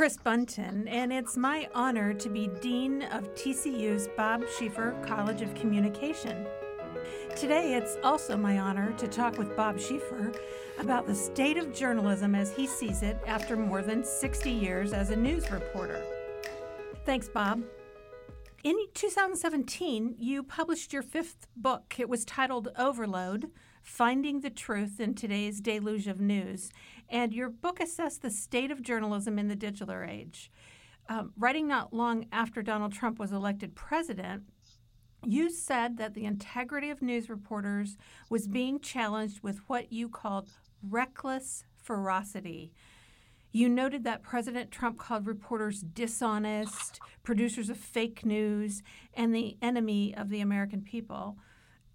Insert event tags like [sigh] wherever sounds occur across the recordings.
Chris Bunton, and it's my honor to be Dean of TCU's Bob Schieffer College of Communication. Today, it's also my honor to talk with Bob Schieffer about the state of journalism as he sees it after more than 60 years as a news reporter. Thanks, Bob. In 2017, you published your fifth book. It was titled Overload Finding the Truth in Today's Deluge of News. And your book assessed the state of journalism in the digital age. Um, writing not long after Donald Trump was elected president, you said that the integrity of news reporters was being challenged with what you called reckless ferocity. You noted that President Trump called reporters dishonest, producers of fake news, and the enemy of the American people.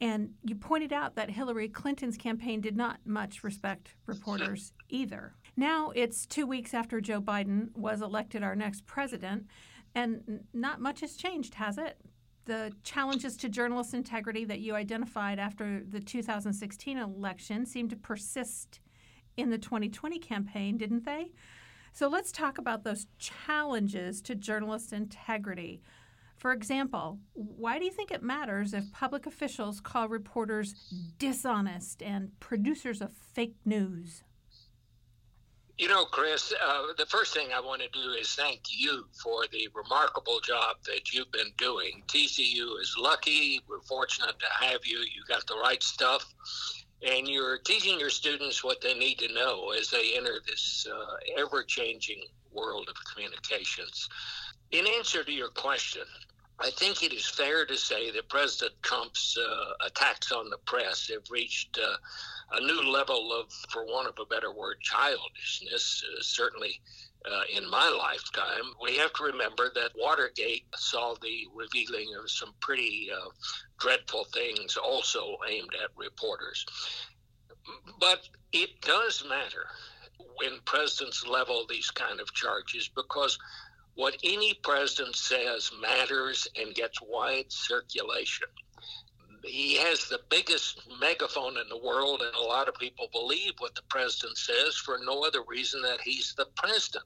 And you pointed out that Hillary Clinton's campaign did not much respect reporters either. Now it's two weeks after Joe Biden was elected our next president, and not much has changed, has it? The challenges to journalist integrity that you identified after the 2016 election seem to persist in the 2020 campaign, didn't they? So let's talk about those challenges to journalist integrity. For example, why do you think it matters if public officials call reporters dishonest and producers of fake news? You know, Chris, uh, the first thing I want to do is thank you for the remarkable job that you've been doing. TCU is lucky. We're fortunate to have you. You got the right stuff. And you're teaching your students what they need to know as they enter this uh, ever changing world of communications. In answer to your question, I think it is fair to say that President Trump's uh, attacks on the press have reached uh, a new level of, for want of a better word, childishness, uh, certainly uh, in my lifetime. We have to remember that Watergate saw the revealing of some pretty uh, dreadful things also aimed at reporters. But it does matter when presidents level these kind of charges because what any president says matters and gets wide circulation. He has the biggest megaphone in the world, and a lot of people believe what the president says for no other reason that he's the president,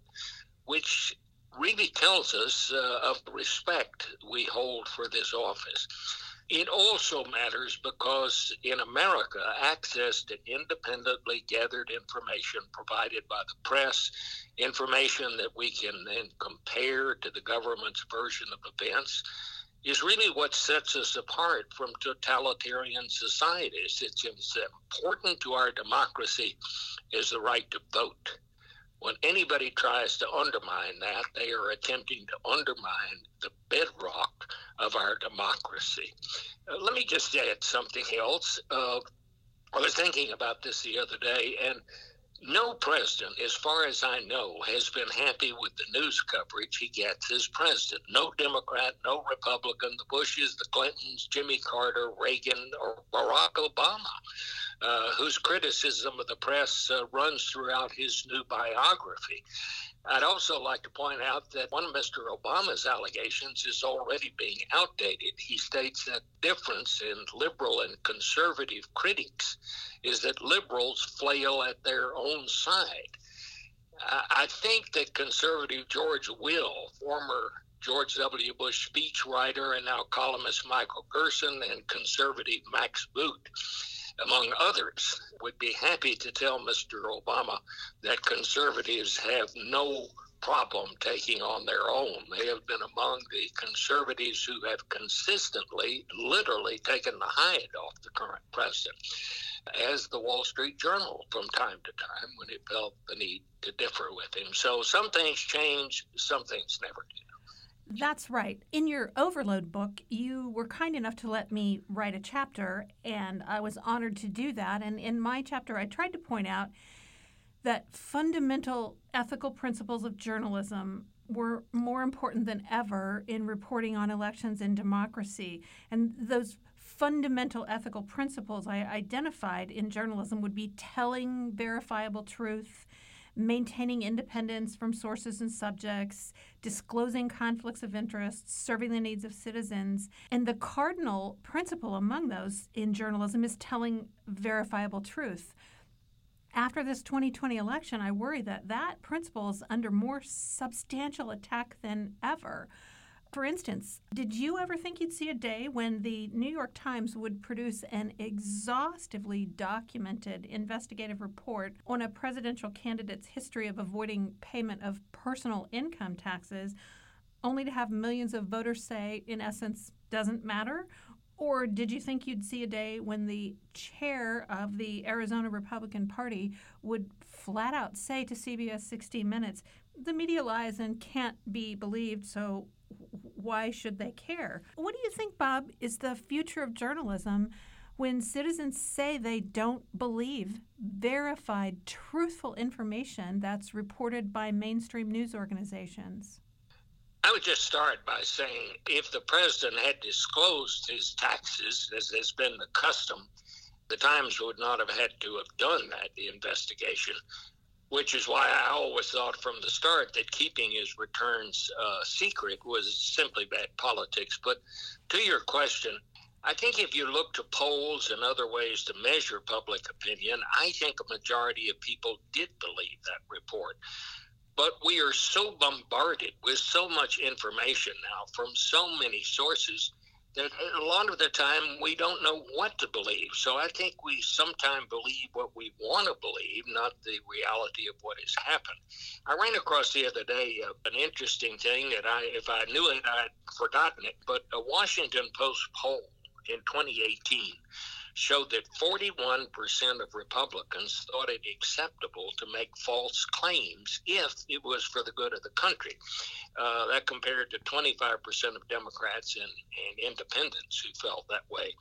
which really tells us uh, of the respect we hold for this office. It also matters because in America, access to independently gathered information provided by the press, information that we can then compare to the government's version of events, is really what sets us apart from totalitarian societies. It's as important to our democracy as the right to vote. When anybody tries to undermine that, they are attempting to undermine the bedrock of our democracy. Uh, let me just add something else. Uh, I was thinking about this the other day, and no president, as far as I know, has been happy with the news coverage he gets as president. No Democrat, no Republican, the Bushes, the Clintons, Jimmy Carter, Reagan, or Barack Obama uh, whose criticism of the press uh, runs throughout his new biography. I'd also like to point out that one of Mr. Obama's allegations is already being outdated. He states that difference in liberal and conservative critics is that liberals flail at their own side. I think that conservative George Will, former George W. Bush speechwriter and now columnist Michael Gerson, and conservative Max Boot among others, would be happy to tell Mr. Obama that conservatives have no problem taking on their own. They have been among the conservatives who have consistently, literally taken the hide off the current president, as the Wall Street Journal from time to time when it felt the need to differ with him. So some things change, some things never do. That's right. In your Overload book, you were kind enough to let me write a chapter, and I was honored to do that. And in my chapter, I tried to point out that fundamental ethical principles of journalism were more important than ever in reporting on elections and democracy. And those fundamental ethical principles I identified in journalism would be telling verifiable truth maintaining independence from sources and subjects, disclosing conflicts of interest, serving the needs of citizens. And the cardinal principle among those in journalism is telling verifiable truth. after this 2020 election, I worry that that principle is under more substantial attack than ever. For instance, did you ever think you'd see a day when the New York Times would produce an exhaustively documented investigative report on a presidential candidate's history of avoiding payment of personal income taxes, only to have millions of voters say, in essence, doesn't matter? Or did you think you'd see a day when the chair of the Arizona Republican Party would flat out say to CBS 60 Minutes, the media lies and can't be believed, so why should they care? What do you think, Bob, is the future of journalism when citizens say they don't believe verified, truthful information that's reported by mainstream news organizations? I would just start by saying if the president had disclosed his taxes, as has been the custom, the Times would not have had to have done that, the investigation which is why I always thought from the start that keeping his returns uh, secret was simply bad politics. But to your question, I think if you look to polls and other ways to measure public opinion, I think a majority of people did believe that report. But we are so bombarded with so much information now from so many sources a lot of the time we don't know what to believe. So I think we sometimes believe what we want to believe, not the reality of what has happened. I ran across the other day uh, an interesting thing that I, if I knew it, I'd forgotten it. But a Washington Post poll in 2018 showed that 41% of Republicans thought it acceptable to make false claims if it was for the good of the country. Uh, that compared to 25% of Democrats and, and independents who felt that way.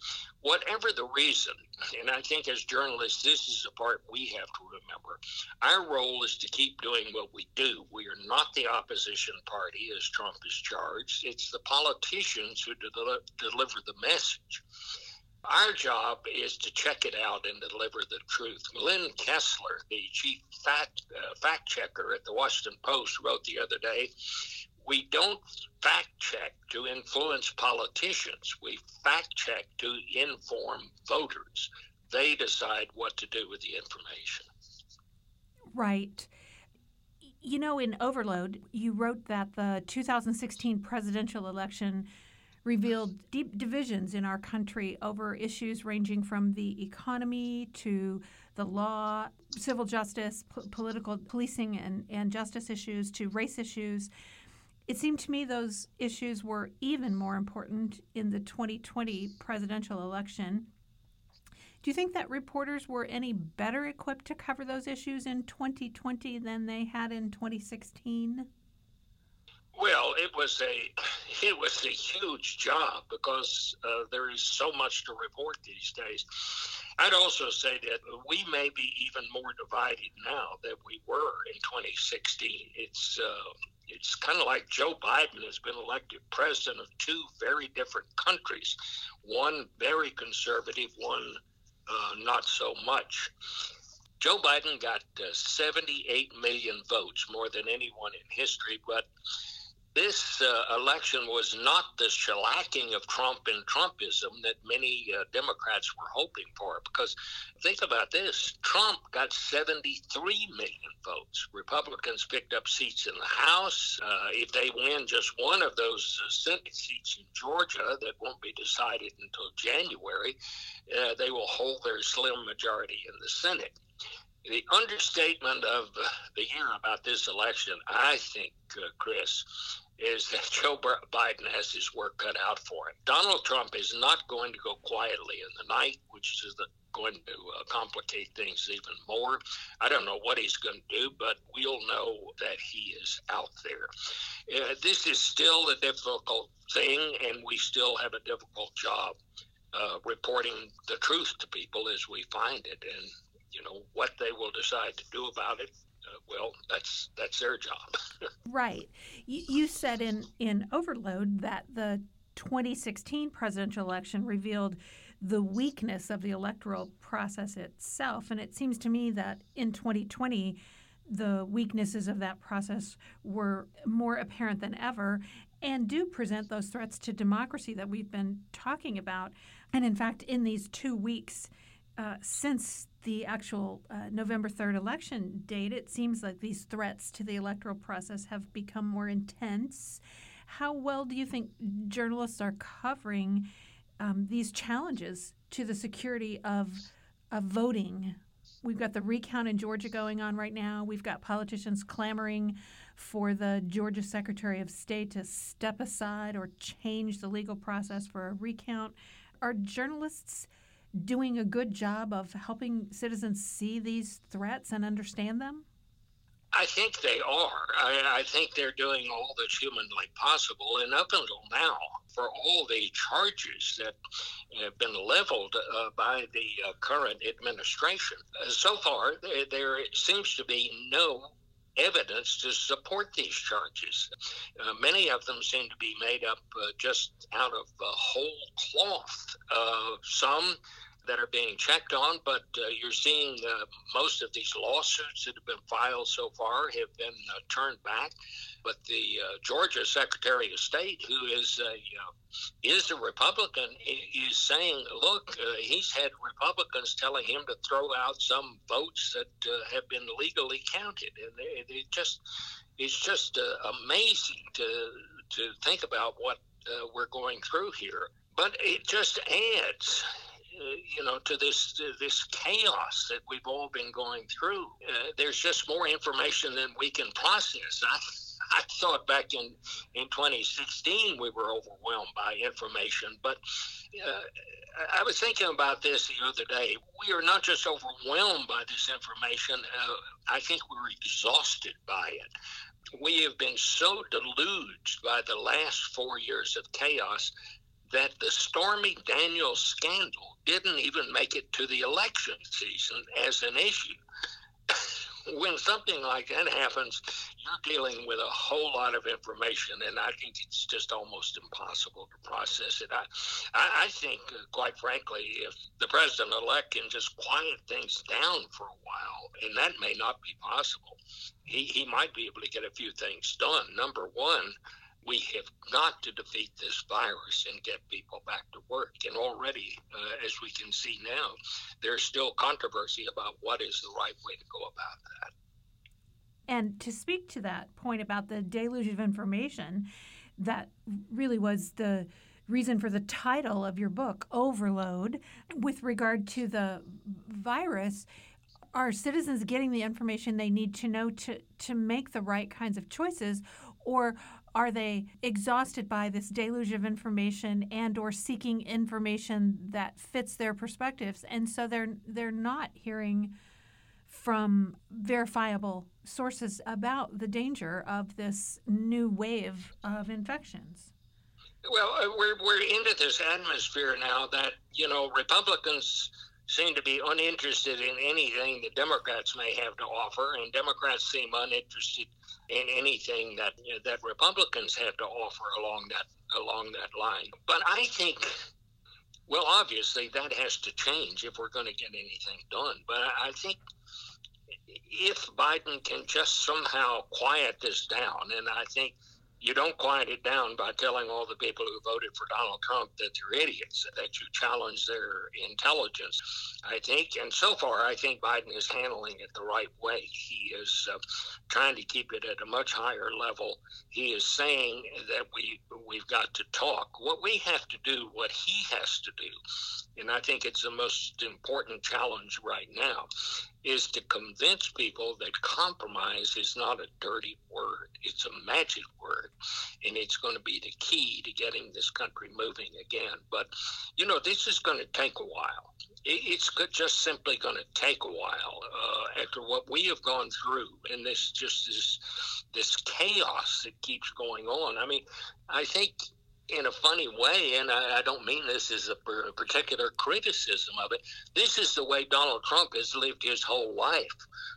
Whatever the reason, and I think as journalists, this is the part we have to remember. Our role is to keep doing what we do. We are not the opposition party, as Trump is charged. It's the politicians who de- deliver the message. Our job is to check it out and deliver the truth. Glenn Kessler, the chief fact, uh, fact checker at the Washington Post, wrote the other day we don't fact check to influence politicians, we fact check to inform voters. They decide what to do with the information. Right. You know, in Overload, you wrote that the 2016 presidential election revealed deep divisions in our country over issues ranging from the economy to the law, civil justice, political policing and, and justice issues to race issues. It seemed to me those issues were even more important in the 2020 presidential election. Do you think that reporters were any better equipped to cover those issues in 2020 than they had in 2016? Well, it was a [sighs] it was a huge job because uh, there is so much to report these days. I'd also say that we may be even more divided now than we were in 2016. It's uh, it's kind of like Joe Biden has been elected president of two very different countries, one very conservative, one uh, not so much. Joe Biden got uh, 78 million votes, more than anyone in history, but this uh, election was not the shellacking of Trump and Trumpism that many uh, Democrats were hoping for. Because think about this Trump got 73 million votes. Republicans picked up seats in the House. Uh, if they win just one of those uh, Senate seats in Georgia that won't be decided until January, uh, they will hold their slim majority in the Senate the understatement of the year about this election, I think, uh, Chris, is that [laughs] Joe Biden has his work cut out for him. Donald Trump is not going to go quietly in the night, which is the, going to uh, complicate things even more. I don't know what he's going to do, but we'll know that he is out there. Uh, this is still a difficult thing, and we still have a difficult job uh, reporting the truth to people as we find it. And you know what they will decide to do about it uh, well that's that's their job. [laughs] Right. You, you said in in overload that the 2016 presidential election revealed the weakness of the electoral process itself and it seems to me that in 2020 the weaknesses of that process were more apparent than ever and do present those threats to democracy that we've been talking about. And in fact in these two weeks uh, since the actual uh, November 3rd election date, it seems like these threats to the electoral process have become more intense. How well do you think journalists are covering um, these challenges to the security of, of voting? We've got the recount in Georgia going on right now. We've got politicians clamoring for the Georgia Secretary of State to step aside or change the legal process for a recount. Are journalists doing a good job of helping citizens see these threats and understand them? I think they are. I, I, think they're doing all that's humanly possible. And up until now, for all the charges that have been leveled uh, by the uh, current administration, uh, so far there, there seems to be no evidence to support these charges. Uh, many of them seem to be made up uh, just out of uh, whole cloth. Uh, some that are being checked on, but uh, you're seeing uh, most of these lawsuits that have been filed so far have been turned back. But the Georgia Secretary of State, who is a is a Republican is saying, look, uh, he's had Republicans telling him to throw out some votes that uh, have been legally counted, and they just it's just uh, amazing to to think about what uh, we're going through here. But it just adds. Uh, you know, to this this chaos that we've all been going through, uh, there's just more information than we can process. I, I thought back in, in 2016 we were overwhelmed by information, but uh, I was thinking about this the other day. We are not just overwhelmed by this information, uh, I think we're exhausted by it. We have been so deluged by the last four years of chaos that the Stormy Daniels scandal didn't even make it to the election season as an issue when something like that happens, you're dealing with a whole lot of information, and I think it's just almost impossible to process it. I, I, I think, uh, quite frankly, if the president elect can just quiet things down for a while, and that may not be possible, he, he might be able to get a few things done. Number one, we have got to defeat this virus and get people back to work. And already, uh, as we can see now, there's still controversy about what is the right way to go about that. And to speak to that point about the deluge of information, that really was the reason for the title of your book, Overload, with regard to the virus. Are citizens getting the information they need to know to, to make the right kinds of choices? Or are they exhausted by this deluge of information and or seeking information that fits their perspectives? And so they're they're not hearing from verifiable sources about the danger of this new wave of infections. Well uh, we're, we're into this atmosphere now that you know republicans seem to be uninterested in anything the Democrats may have to offer, and Democrats seem uninterested in anything that you know, that Republicans have to offer along that along that line. But I think, well, obviously that has to change if we're going to get anything done. But I think if Biden can just somehow quiet this down, and I think you don't quiet it down by telling all the people who voted for Donald Trump that they're idiots, that you challenge their intelligence. I think, and so far, I think Biden is handling it the right way. He is uh, trying to keep it at a much higher level. He is saying that we we've got to talk. What we have to do, what he has to do, and I think it's the most important challenge right now, is to convince people that compromise is not a dirty word. It's a magic word, and it's going to be the key to getting this country moving again. But, you know, this is going to take a while. It's just simply going to take a while uh, after what we have gone through, and this just this this chaos that keeps going on. I mean, I think in a funny way, and I, I don't mean this as a particular criticism of it. This is the way Donald Trump has lived his whole life,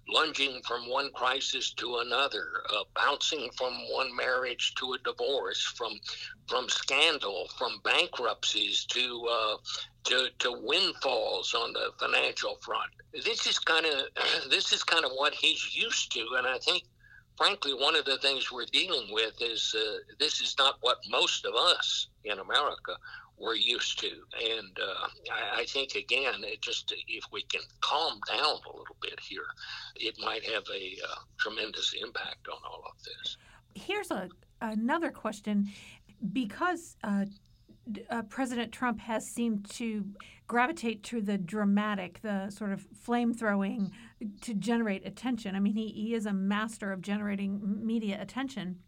lunging from one crisis to another, uh, bouncing from one marriage to a divorce, from from scandal, from bankruptcies to uh, to, to windfalls on the financial front. This is kind of [clears throat] this is kind of what he's used to, and I think frankly, one of the things we're dealing with is uh, this is not what most of us in America we're used to. And uh, I, I, think, again, it just if we can calm down a little bit here, it might have a uh, tremendous impact on all of this. Here's a, another question because uh, President Trump has seemed to gravitate to the dramatic, the sort of flame throwing to generate attention. I mean, he, he is a master of generating media attention.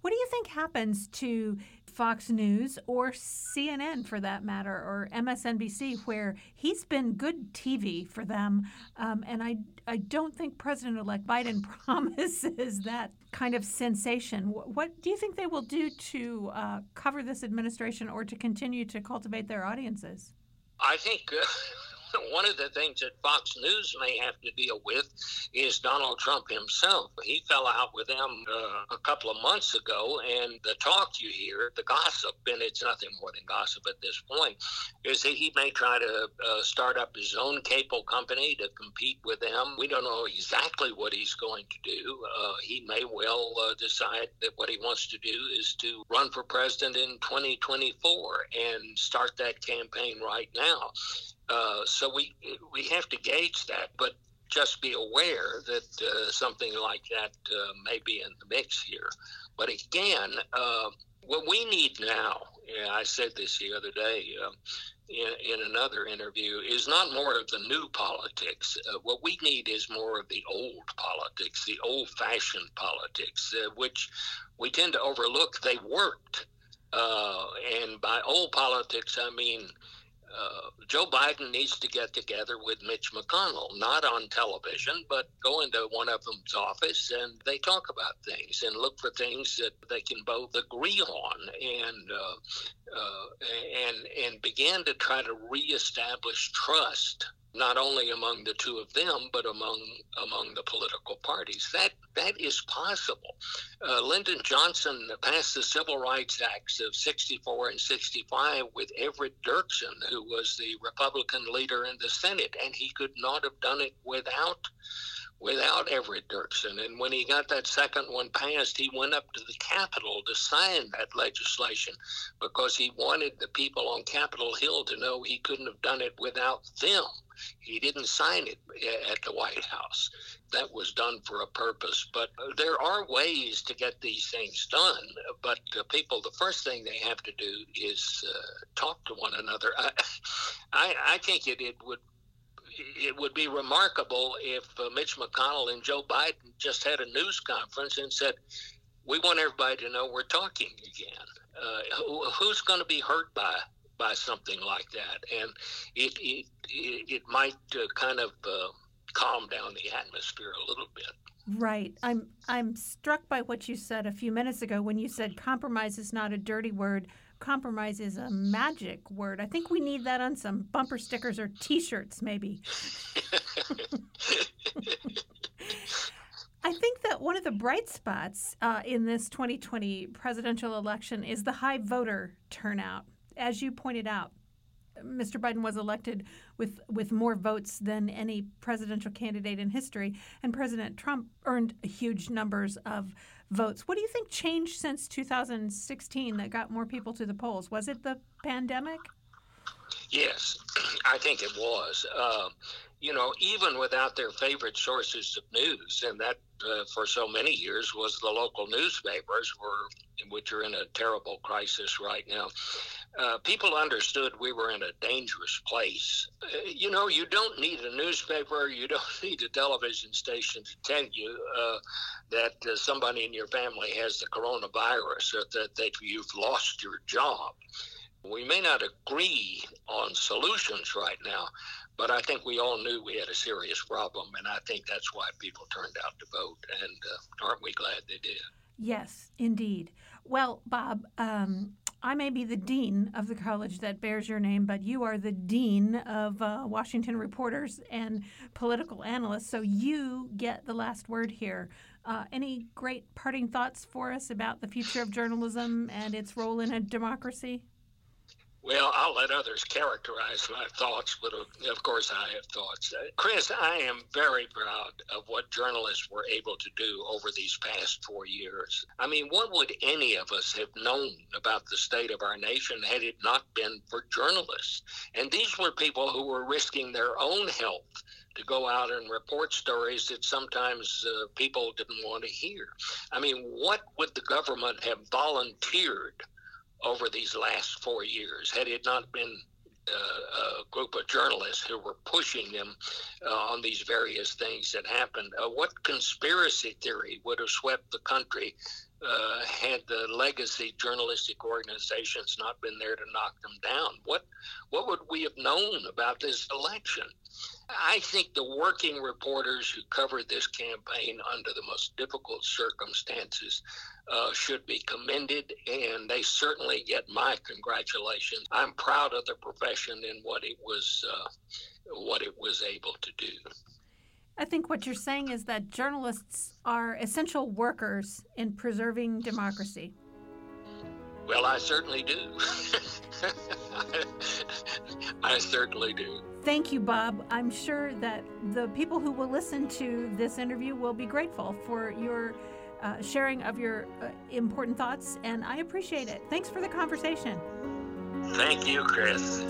What do you think happens to Fox News or CNN for that matter, or MSNBC, where he's been good TV for them? Um, and I, I don't think President elect Biden [laughs] promises that kind of sensation. What, what, do you think they will do to uh, cover this administration or to continue to cultivate their audiences? I think. Uh, [laughs] [laughs] one of the things that Fox News may have to deal with is Donald Trump himself. He fell out with them uh, a couple of months ago, and the talk you hear, the gossip, and it's nothing more than gossip at this point, is that he may try to uh, start up his own cable company to compete with them. We don't know exactly what he's going to do. Uh, he may well uh, decide that what he wants to do is to run for president in 2024 and start that campaign right now. Uh, so we we have to gauge that, but just be aware that uh, something like that uh, may be in the mix here. But again, uh, what we need now, I said this the other day um, in, in, another interview, is not more of the new politics. Uh, what we need is more of the old politics, the old fashioned politics, which we tend to overlook. They worked. and by old politics, I mean uh, Joe Biden needs to get together with Mitch McConnell, not on television, but go into one of them's office and they talk about things and look for things that they can both agree on and uh, uh, and and begin to try to reestablish trust not only among the two of them, but among among the political parties. That that is possible. Uh, Lyndon Johnson passed the Civil Rights Acts of '64 and '65 with Everett Dirksen, who was the Republican leader in the Senate, and he could not have done it without without Everett Dirksen. And when he got that second one passed, he went up to the Capitol to sign that legislation because he wanted the people on Capitol Hill to know he couldn't have done it without them. He didn't sign it at the White House. That was done for a purpose. But there are ways to get these things done. But people, the first thing they have to do is uh, talk to one another. I, I, I think it, it would it would be remarkable if uh, Mitch McConnell and Joe Biden just had a news conference and said, "We want everybody to know we're talking again." Uh, who, who's going to be hurt by by something like that? And it it it, might uh, kind of uh, calm down the atmosphere a little bit. Right. I'm I'm struck by what you said a few minutes ago when you said compromise is not a dirty word compromise is a magic word. I think we need that on some bumper stickers or T-shirts, maybe. [laughs] I think that one of the bright spots uh, in this 2020 presidential election is the high voter turnout. As you pointed out, Mr. Biden was elected with, with more votes than any presidential candidate in history, and President Trump earned huge numbers of votes. What do you think changed since 2016 that got more people to the polls? Was it the pandemic? Yes, [clears throat] I think it was. Uh, you know, even without their favorite sources of news, and that uh, for so many years was the local newspapers, were which are in a terrible crisis right now. Uh, people understood we were in a dangerous place. Uh, you know, you don't need a newspaper, you [laughs] don't need a television station to tell you uh, that uh, somebody in your family has the coronavirus or that, that you've lost your job. We may not agree on solutions right now, but I think we all knew we had a serious problem, and I think that's why people turned out to vote. And uh, aren't we glad they did? Yes, indeed. Well, Bob, um, I may be the dean of the college that bears your name, but you are the dean of uh, Washington reporters and political analysts, so you get the last word here. Uh, any great parting thoughts for us about the future of journalism and its role in a democracy? Well, I'll let others characterize my thoughts, but of course I have thoughts. Uh, Chris, I am very proud of what journalists were able to do over these past four years. I mean, what would any of us have known about the state of our nation had it not been for journalists? And these were people who were risking their own health to go out and report stories that sometimes uh, people didn't want to hear. I mean, what would the government have volunteered? Over these last four years. Had it not been uh, a group of journalists who were pushing them uh, on these various things that happened. Uh, what conspiracy theory would have swept the country uh, had the legacy journalistic organizations not been there to knock them down? What what would we have known about this election? I think the working reporters who covered this campaign under the most difficult circumstances uh, should be commended, and they certainly get my congratulations. I'm proud of the profession and what it was, uh, what it was able to do. I think what you're saying is that journalists are essential workers in preserving democracy. Well, I certainly do. [laughs] I certainly do. Thank you, Bob. I'm sure that the people who will listen to this interview will be grateful for your uh, sharing of your uh, important thoughts, and I appreciate it. Thanks for the conversation. Thank you, Chris.